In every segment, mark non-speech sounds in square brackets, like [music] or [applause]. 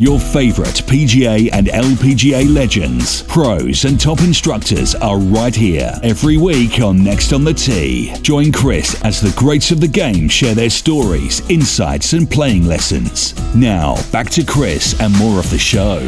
Your favorite PGA and LPGA legends, pros, and top instructors are right here every week on Next on the Tee. Join Chris as the greats of the game share their stories, insights, and playing lessons. Now, back to Chris and more of the show.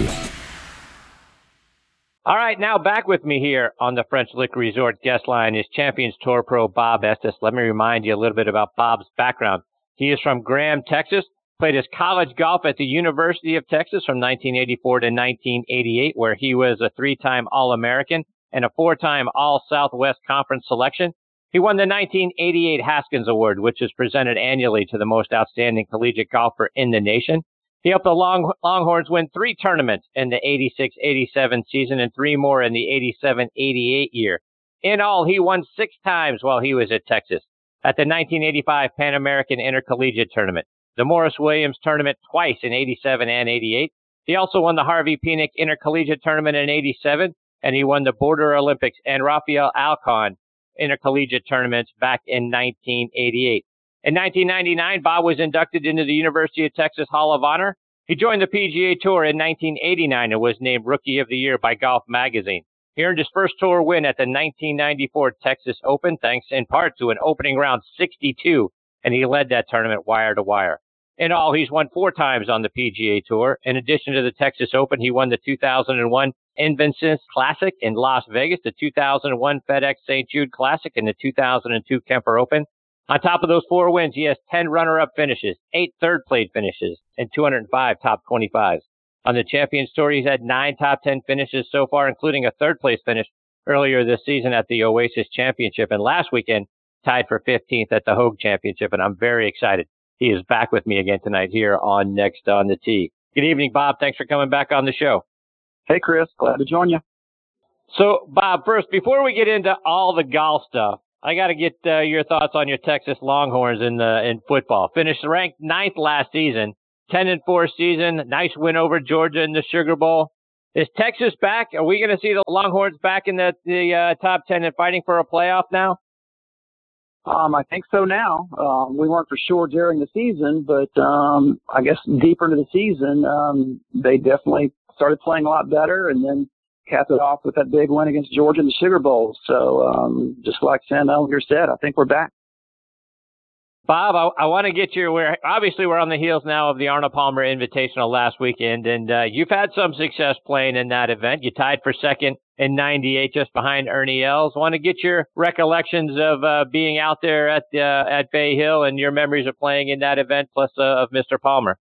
All right, now back with me here on the French Lick Resort guest line is Champions Tour pro Bob Estes. Let me remind you a little bit about Bob's background. He is from Graham, Texas Played his college golf at the University of Texas from 1984 to 1988, where he was a three-time All-American and a four-time All-Southwest Conference selection. He won the 1988 Haskins Award, which is presented annually to the most outstanding collegiate golfer in the nation. He helped the Long, Longhorns win three tournaments in the 86-87 season and three more in the 87-88 year. In all, he won six times while he was at Texas. At the 1985 Pan American Intercollegiate Tournament, the Morris Williams tournament twice in 87 and 88. He also won the Harvey Penick Intercollegiate Tournament in 87, and he won the Border Olympics and Rafael Alcon Intercollegiate Tournaments back in 1988. In 1999, Bob was inducted into the University of Texas Hall of Honor. He joined the PGA Tour in 1989 and was named Rookie of the Year by Golf Magazine. He earned his first tour win at the 1994 Texas Open, thanks in part to an opening round 62, and he led that tournament wire to wire. In all, he's won four times on the PGA Tour. In addition to the Texas Open, he won the 2001 Invensys Classic in Las Vegas, the 2001 FedEx St. Jude Classic, and the 2002 Kemper Open. On top of those four wins, he has 10 runner-up finishes, eight third-place finishes, and 205 top 25s. On the Champions Tour, he's had nine top 10 finishes so far, including a third-place finish earlier this season at the Oasis Championship, and last weekend tied for 15th at the Hoag Championship. And I'm very excited he is back with me again tonight here on Next on the Tee. Good evening, Bob. Thanks for coming back on the show. Hey, Chris. Glad to join you. So, Bob, first, before we get into all the golf stuff, I got to get uh, your thoughts on your Texas Longhorns in the in football. Finished ranked ninth last season, ten and four season. Nice win over Georgia in the Sugar Bowl. Is Texas back? Are we going to see the Longhorns back in the the uh, top ten and fighting for a playoff now? Um, I think so now. Um, we weren't for sure during the season, but um, I guess deeper into the season, um, they definitely started playing a lot better, and then capped it off with that big win against Georgia in the Sugar Bowl. So um, just like Sam Ehlinger said, I think we're back. Bob, I, I want to get your. We're obviously we're on the heels now of the Arnold Palmer Invitational last weekend, and uh, you've had some success playing in that event. You tied for second in '98, just behind Ernie Els. Want to get your recollections of uh, being out there at uh, at Bay Hill and your memories of playing in that event, plus uh, of Mr. Palmer.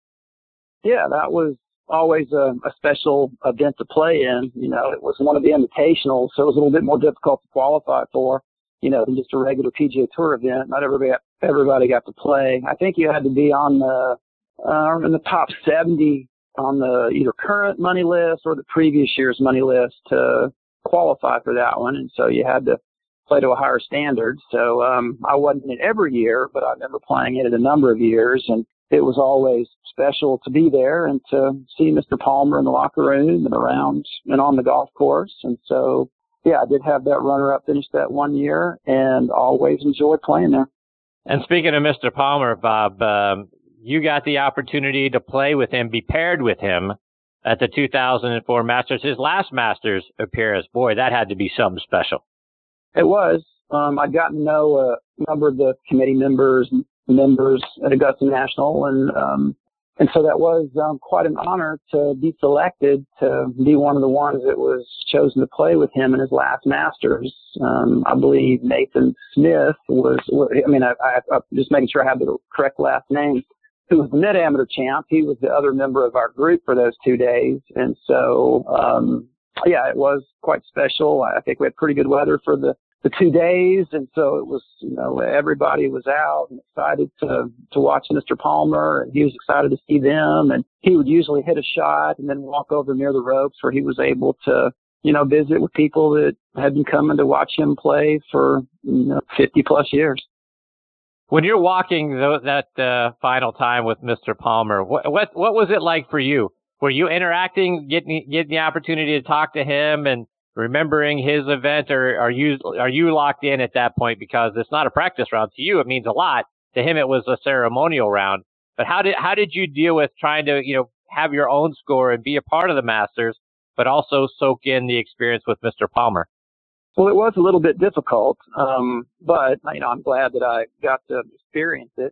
Yeah, that was always a, a special event to play in. You know, it was one of the invitationals, so it was a little bit more difficult to qualify for you know, than just a regular PGA Tour event. Not everybody everybody got to play. I think you had to be on the uh, in the top 70 on the either current money list or the previous year's money list to qualify for that one, and so you had to play to a higher standard. So um, I wasn't in it every year, but I remember playing it a number of years, and it was always special to be there and to see Mr. Palmer in the locker room and around and on the golf course. And so yeah, I did have that runner up finish that one year and always enjoyed playing there. And speaking of Mr. Palmer, Bob, um, you got the opportunity to play with him, be paired with him at the 2004 Masters, his last Masters appearance. Boy, that had to be something special. It was. Um, I'd gotten to know a number of the committee members, members at Augusta National, and um, and so that was um, quite an honor to be selected to be one of the ones that was chosen to play with him in his last Masters. Um, I believe Nathan Smith was, I mean, I, I, I'm just making sure I have the correct last name, who was the mid amateur champ. He was the other member of our group for those two days. And so, um, yeah, it was quite special. I think we had pretty good weather for the the two days, and so it was, you know, everybody was out and excited to to watch Mr. Palmer, and he was excited to see them, and he would usually hit a shot and then walk over near the ropes where he was able to, you know, visit with people that had been coming to watch him play for you know 50 plus years. When you're walking th- that uh, final time with Mr. Palmer, what, what what was it like for you? Were you interacting, getting getting the opportunity to talk to him and remembering his event, or are you are you locked in at that point because it's not a practice round to you? It means a lot to him. It was a ceremonial round. But how did how did you deal with trying to you know have your own score and be a part of the Masters, but also soak in the experience with Mr. Palmer? Well, it was a little bit difficult, um, but you know, I'm glad that I got to experience it.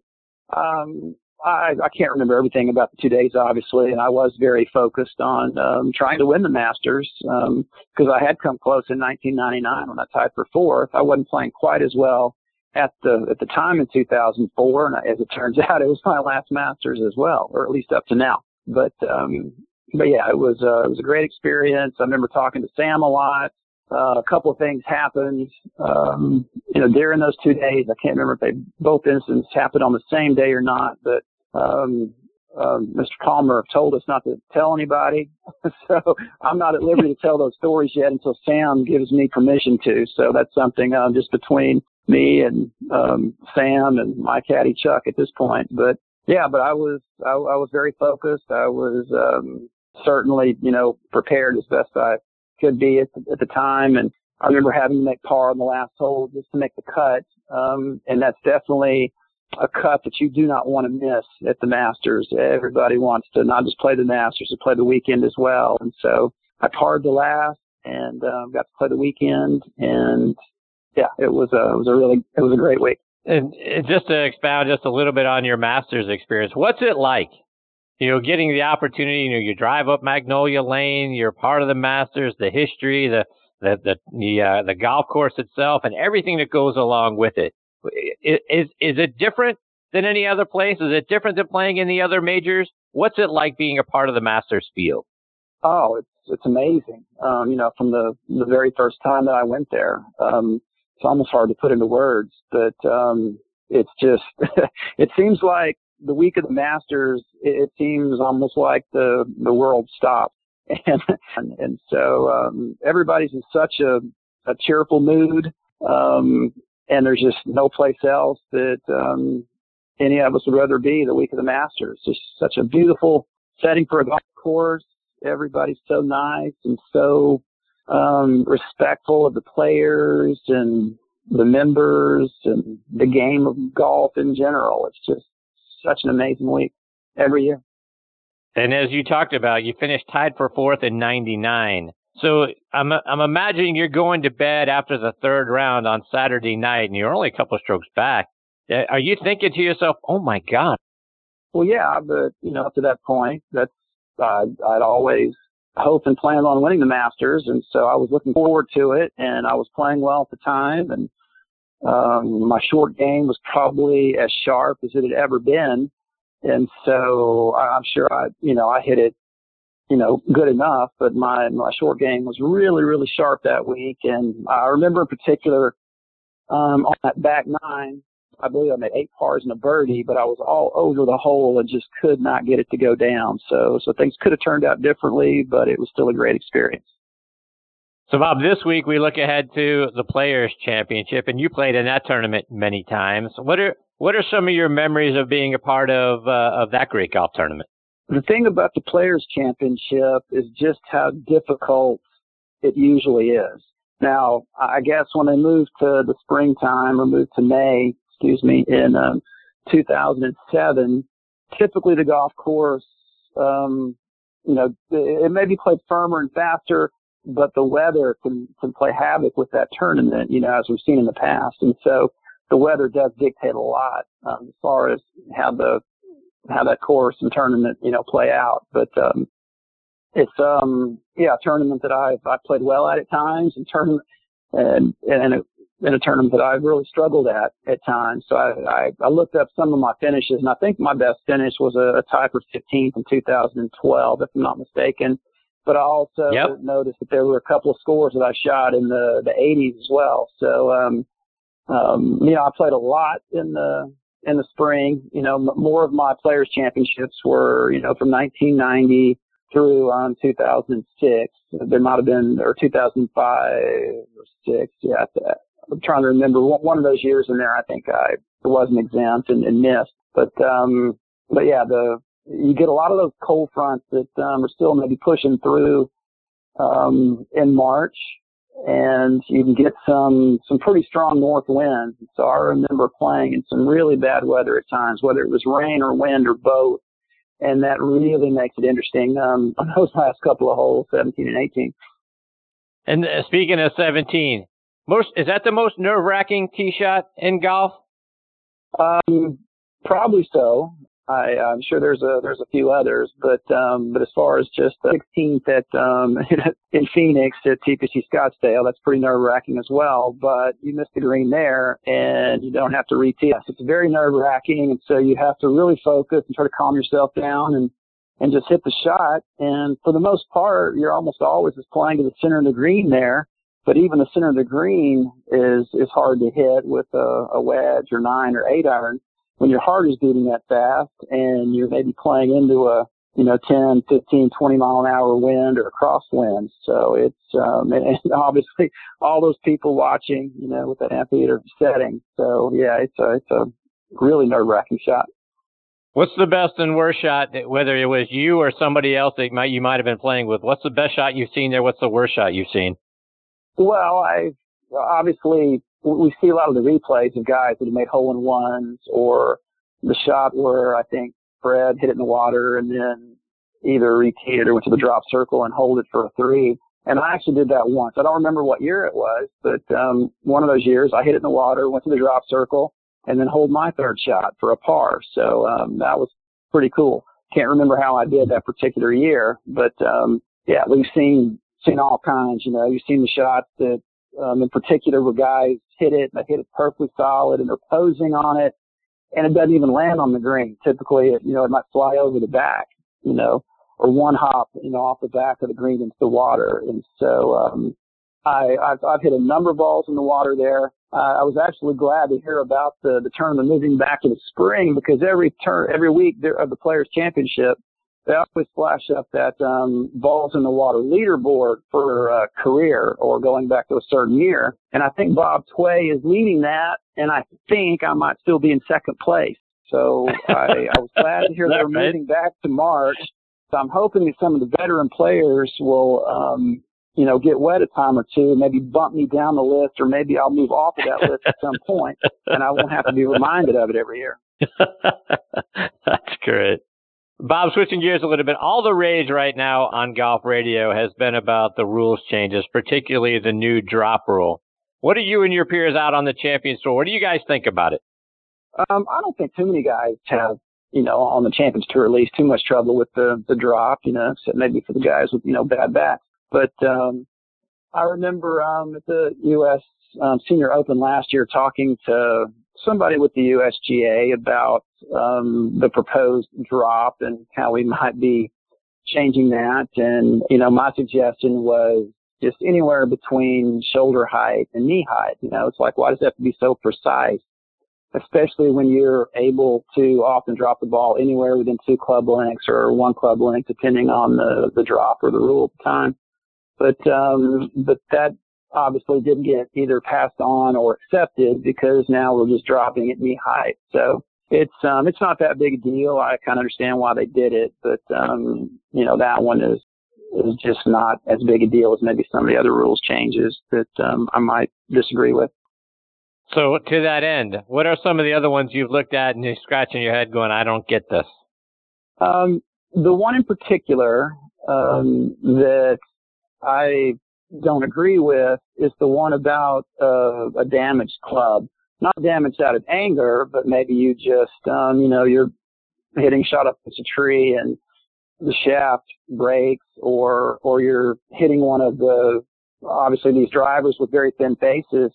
Um, I, I can't remember everything about the two days, obviously, and I was very focused on um, trying to win the Masters because um, I had come close in 1999 when I tied for fourth. I wasn't playing quite as well at the at the time in 2004, and as it turns [laughs] out, it was my last Masters as well, or at least up to now. But um, but yeah, it was uh, it was a great experience. I remember talking to Sam a lot. Uh, a couple of things happened, um, you know, during those two days. I can't remember if they both incidents happened on the same day or not, but um, um, Mr. Palmer told us not to tell anybody, [laughs] so I'm not at liberty to tell those stories yet until Sam gives me permission to. So that's something um, just between me and um, Sam and my caddy Chuck at this point. But yeah, but I was I, I was very focused. I was um, certainly you know prepared as best I could be at the, at the time, and I remember having to make par on the last hole just to make the cut, um, and that's definitely a cut that you do not want to miss at the Masters. Everybody wants to not just play the Masters, to play the weekend as well. And so I parred the last and um, got to play the weekend, and yeah, it was a it was a really it was a great week. And just to expound just a little bit on your Masters experience, what's it like? You know, getting the opportunity. You know, you drive up Magnolia Lane. You're part of the Masters, the history, the the the the, uh, the golf course itself, and everything that goes along with it. Is is it different than any other place? Is it different than playing in the other majors? What's it like being a part of the Masters field? Oh, it's it's amazing. Um, you know, from the the very first time that I went there, um, it's almost hard to put into words, but um, it's just [laughs] it seems like the week of the Masters, it, it seems almost like the the world stopped, [laughs] and and, so um, everybody's in such a a cheerful mood. Um, and there's just no place else that um, any of us would rather be the week of the Masters. Just such a beautiful setting for a golf course. Everybody's so nice and so um, respectful of the players and the members and the game of golf in general. It's just such an amazing week every year. And as you talked about, you finished tied for fourth in '99. So I'm I'm imagining you're going to bed after the third round on Saturday night, and you're only a couple of strokes back. Uh, are you thinking to yourself, "Oh my God"? Well, yeah, but you know, up to that point, that's uh, I'd always hoped and planned on winning the Masters, and so I was looking forward to it, and I was playing well at the time, and um, my short game was probably as sharp as it had ever been, and so I'm sure I, you know, I hit it you know, good enough, but my, my short game was really, really sharp that week. And I remember in particular, um, on that back nine, I believe I made eight pars and a birdie, but I was all over the hole and just could not get it to go down. So, so things could have turned out differently, but it was still a great experience. So, Bob, this week we look ahead to the Players Championship, and you played in that tournament many times. What are what are some of your memories of being a part of uh, of that great golf tournament? The thing about the Players Championship is just how difficult it usually is. Now, I guess when I moved to the springtime or moved to May, excuse me, in um, 2007, typically the golf course, um, you know, it may be played firmer and faster, but the weather can, can play havoc with that tournament, you know, as we've seen in the past. And so the weather does dictate a lot um, as far as how the how that course and tournament, you know, play out. But um, it's um, yeah, a tournament that I've I played well at at times, and tournament and and a, and a tournament that I've really struggled at at times. So I, I I looked up some of my finishes, and I think my best finish was a, a tie for 15th in 2012, if I'm not mistaken. But I also yep. noticed that there were a couple of scores that I shot in the the 80s as well. So um, um, you know, I played a lot in the in the spring. You know, m- more of my players championships were, you know, from 1990 through um, 2006. There might have been, or 2005 or six. Yeah, I'm trying to remember one of those years in there. I think I wasn't exempt and, and missed. But um, but yeah, the you get a lot of those cold fronts that um, are still maybe pushing through um, in March and you can get some some pretty strong north winds. So I remember playing in some really bad weather at times, whether it was rain or wind or both. and that really makes it interesting um, [laughs] on those last couple of holes, 17 and 18. And uh, speaking of 17, most is that the most nerve-wracking tee shot in golf? Um, probably so. I, I'm sure there's a there's a few others, but um, but as far as just the 16th at um, [laughs] in Phoenix at TPC Scottsdale, that's pretty nerve wracking as well. But you missed the green there, and you don't have to retee. It's very nerve wracking, and so you have to really focus and try to calm yourself down and and just hit the shot. And for the most part, you're almost always just playing to the center of the green there. But even the center of the green is is hard to hit with a, a wedge or nine or eight iron when your heart is beating that fast and you're maybe playing into a you know 10, 15, 20 mile an hour wind or a crosswind. So it's um, [laughs] and obviously all those people watching, you know, with that amphitheater setting. So yeah, it's a it's a really nerve wracking shot. What's the best and worst shot, that, whether it was you or somebody else that might you might have been playing with? What's the best shot you've seen there? What's the worst shot you've seen? Well, I obviously we see a lot of the replays of guys that have made hole in ones or the shot where I think Fred hit it in the water and then either reteed or went to the drop circle and hold it for a three. And I actually did that once. I don't remember what year it was, but um, one of those years I hit it in the water, went to the drop circle, and then hold my third shot for a par. So um, that was pretty cool. Can't remember how I did that particular year, but um, yeah, we've seen seen all kinds. You know, you've seen the shots that um, in particular where guys hit it, they hit it perfectly solid and they're posing on it and it doesn't even land on the green. Typically, it, you know, it might fly over the back, you know, or one hop, you know, off the back of the green into the water. And so, um, I, I've, I've hit a number of balls in the water there. Uh, I was actually glad to hear about the, the tournament moving back to the spring because every turn, every week there, of the Players Championship, they always flash up that um, balls in the water leaderboard for uh, career or going back to a certain year. And I think Bob Tway is leading that, and I think I might still be in second place. So [laughs] I, I was glad to hear they're right? moving back to March. So I'm hoping that some of the veteran players will, um, you know, get wet a time or two, maybe bump me down the list, or maybe I'll move off of that list at some point, and I won't have to be reminded of it every year. [laughs] That's great. Bob, switching gears a little bit, all the rage right now on golf radio has been about the rules changes, particularly the new drop rule. What are you and your peers out on the Champions Tour? What do you guys think about it? Um, I don't think too many guys have, you know, on the Champions Tour at least, too much trouble with the the drop, you know, except maybe for the guys with, you know, bad backs. But um, I remember um, at the U.S. Um, Senior Open last year talking to somebody with the USGA about um, the proposed drop and how we might be changing that. And, you know, my suggestion was just anywhere between shoulder height and knee height. You know, it's like, why does it have to be so precise? Especially when you're able to often drop the ball anywhere within two club lengths or one club length, depending on the, the drop or the rule at the time. But, um, but that obviously didn't get either passed on or accepted because now we're just dropping at knee height. So it's um it's not that big a deal. I kind of understand why they did it, but um you know that one is is just not as big a deal as maybe some of the other rules changes that um I might disagree with. So to that end, what are some of the other ones you've looked at and you're scratching your head going, I don't get this? Um the one in particular um that I don't agree with is the one about uh, a damaged club. Not damaged out of anger, but maybe you just, um, you know, you're hitting shot up against a tree and the shaft breaks, or or you're hitting one of the obviously these drivers with very thin faces,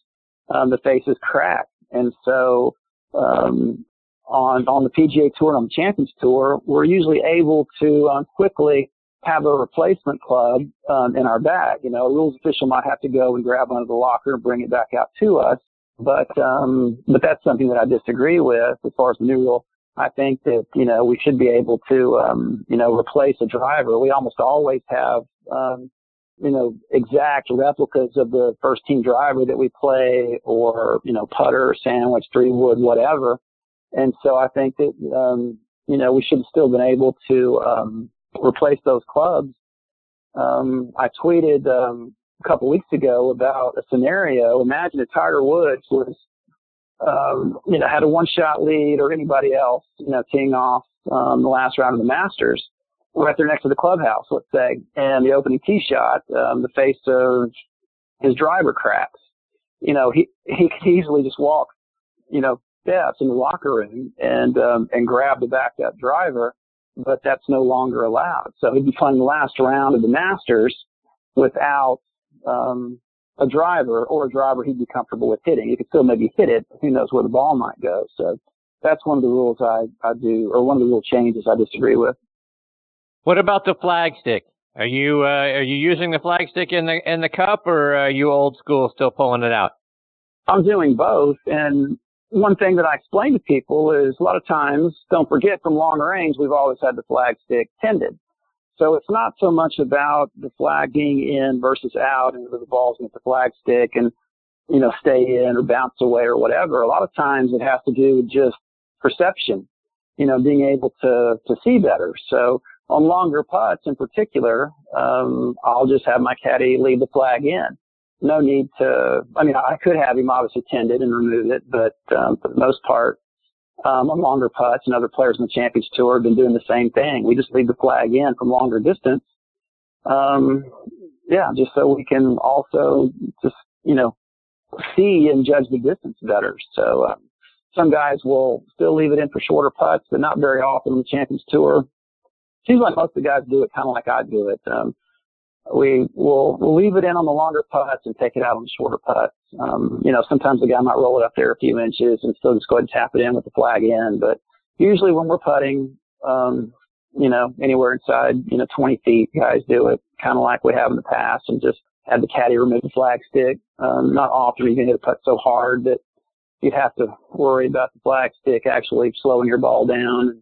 um, the faces crack, and so um, on on the PGA Tour and on the Champions Tour, we're usually able to um, quickly have a replacement club um, in our bag. You know, a rules official might have to go and grab one of the locker and bring it back out to us. But um, but that's something that I disagree with as far as the new rule. I think that you know we should be able to um, you know replace a driver. We almost always have um, you know exact replicas of the first team driver that we play, or you know putter, sand wedge, three wood, whatever. And so I think that um, you know we should have still been able to um, replace those clubs. Um, I tweeted um, a couple weeks ago about a scenario. Imagine if Tiger Woods was, um, you know, had a one-shot lead or anybody else, you know, teeing off um, the last round of the Masters, right there next to the clubhouse, let's say, and the opening tee shot, um, the face of his driver cracks. You know, he he could easily just walk, you know, steps in the locker room and um, and grab the backed up driver, but that's no longer allowed. So he'd be playing the last round of the Masters without um, a driver or a driver he'd be comfortable with hitting. He could still maybe hit it. Who knows where the ball might go? So that's one of the rules I, I do, or one of the rule changes I disagree with. What about the flag stick? Are you uh, are you using the flag stick in the in the cup, or are you old school, still pulling it out? I'm doing both, and one thing that I explain to people is a lot of times, don't forget from long range, we've always had the flag stick tended. So it's not so much about the flag being in versus out and the ball's in the flag stick and, you know, stay in or bounce away or whatever. A lot of times it has to do with just perception, you know, being able to, to see better. So on longer putts in particular, um, I'll just have my caddy leave the flag in. No need to, I mean, I could have him obviously tended and remove it, but um, for the most part, um, on longer putts and other players in the Champions Tour have been doing the same thing. We just leave the flag in from longer distance. Um, yeah, just so we can also just, you know, see and judge the distance better. So, um, some guys will still leave it in for shorter putts, but not very often on the Champions Tour. Seems like most of the guys do it kind of like I do it. Um, we will we'll leave it in on the longer putts and take it out on the shorter putts. Um, you know, sometimes the guy might roll it up there a few inches and still just go ahead and tap it in with the flag in. But usually when we're putting, um, you know, anywhere inside, you know, 20 feet, guys do it kind of like we have in the past and just have the caddy remove the flag stick. Um, not often you can hit a putt so hard that you'd have to worry about the flag stick actually slowing your ball down.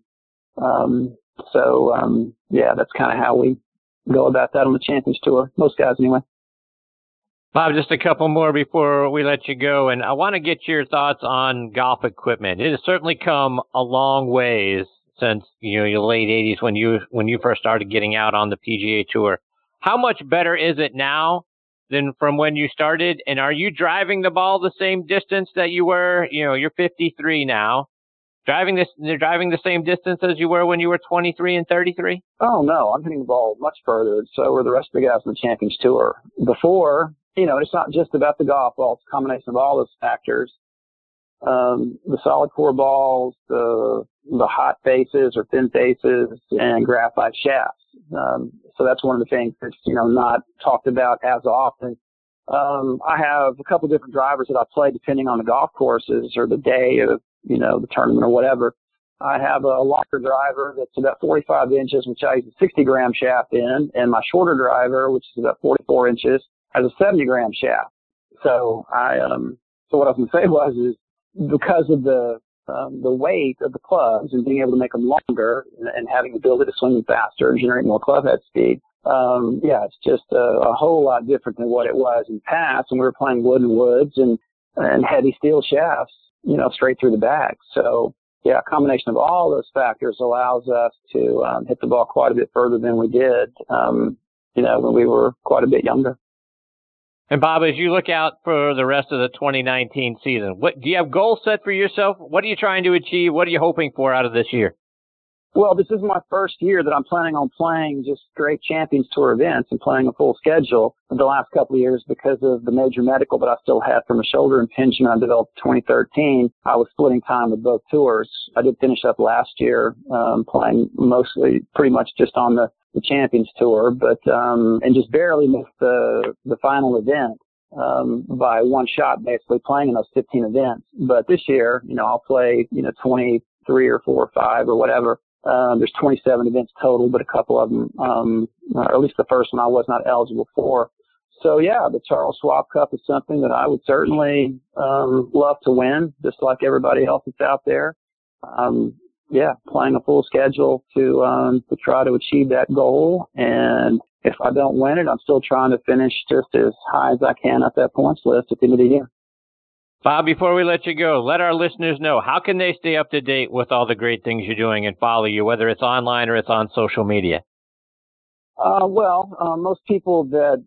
Um, so, um, yeah, that's kind of how we go about that on the Champions Tour. Most guys, anyway. Bob, just a couple more before we let you go, and I want to get your thoughts on golf equipment. It has certainly come a long ways since you know your late '80s when you when you first started getting out on the PGA Tour. How much better is it now than from when you started? And are you driving the ball the same distance that you were? You know, you're 53 now driving this they're driving the same distance as you were when you were 23 and 33 oh no i'm hitting the ball much further. So are the rest of the guys on the champions tour. Before you know it's not just about the golf ball it's a combination of all those factors. Um, the solid core balls the the hot faces or thin faces and graphite shafts. Um, so that's one of the things that's you know not talked about as often. Um, I have a couple different drivers that I play depending on the golf courses or the day of you know, the tournament or whatever. I have a longer driver that's about 45 inches, which I use a 60 gram shaft in, and my shorter driver, which is about 44 inches, has a 70 gram shaft. So I, um, so what I was going to say [laughs] was, is because of the, um, the weight of the clubs and being able to make them longer and, and having the ability to swing them faster and generate more club head speed, um, yeah, it's just a, a whole lot different than what it was in the past. And we were playing wood and woods and, and heavy steel shafts you know, straight through the bag. So yeah, a combination of all those factors allows us to um, hit the ball quite a bit further than we did, um, you know, when we were quite a bit younger. And Bob, as you look out for the rest of the 2019 season, what do you have goals set for yourself? What are you trying to achieve? What are you hoping for out of this year? Well, this is my first year that I'm planning on playing just great Champions Tour events and playing a full schedule. The last couple of years, because of the major medical that I still had from a shoulder impingement I developed in 2013, I was splitting time with both tours. I did finish up last year um, playing mostly, pretty much just on the, the Champions Tour, but um, and just barely missed the the final event um, by one shot, basically playing in those 15 events. But this year, you know, I'll play, you know, 23 or four or five or whatever um, there's 27 events total, but a couple of them, um, or at least the first one I was not eligible for. So yeah, the Charles Schwab Cup is something that I would certainly um, love to win, just like everybody else that's out there. Um, yeah, playing a full schedule to um, to try to achieve that goal. And if I don't win it, I'm still trying to finish just as high as I can at that points list at the end of the year. Bob, before we let you go, let our listeners know how can they stay up to date with all the great things you're doing and follow you, whether it's online or it's on social media. Uh, well, uh, most people that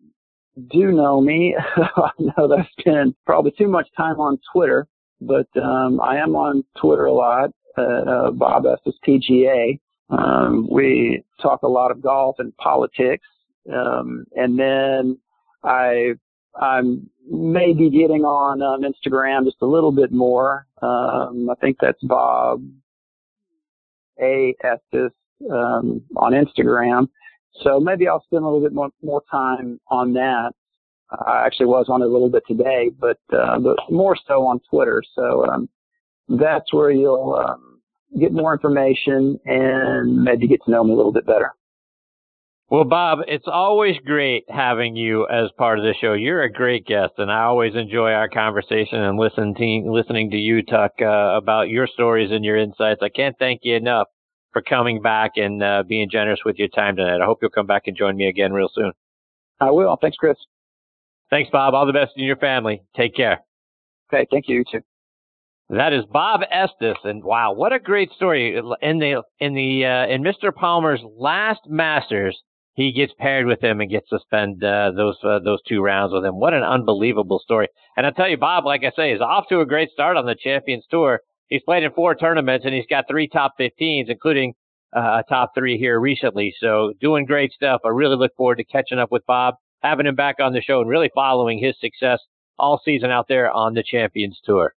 do know me [laughs] know that I spend probably too much time on Twitter, but um, I am on Twitter a lot at uh, Bob Estes PGA. Um, we talk a lot of golf and politics. Um, and then I, I'm maybe getting on um, Instagram just a little bit more. Um, I think that's Bob A. Estes um, on Instagram. So maybe I'll spend a little bit more, more time on that. I actually was on it a little bit today, but, uh, but more so on Twitter. So, um, that's where you'll, um, get more information and maybe get to know me a little bit better. Well, Bob, it's always great having you as part of the show. You're a great guest, and I always enjoy our conversation and listening listening to you talk uh, about your stories and your insights. I can't thank you enough for coming back and uh, being generous with your time tonight. I hope you'll come back and join me again real soon. I will. Thanks, Chris. Thanks, Bob. All the best in your family. Take care. Okay. Thank you. You too. That is Bob Estes, and wow, what a great story! In the in the uh, in Mr. Palmer's last Masters, he gets paired with him and gets to spend uh, those uh, those two rounds with him. What an unbelievable story! And I tell you, Bob, like I say, is off to a great start on the Champions Tour. He's played in four tournaments and he's got three top 15s, including uh, a top three here recently. So doing great stuff. I really look forward to catching up with Bob having him back on the show and really following his success all season out there on the Champions Tour.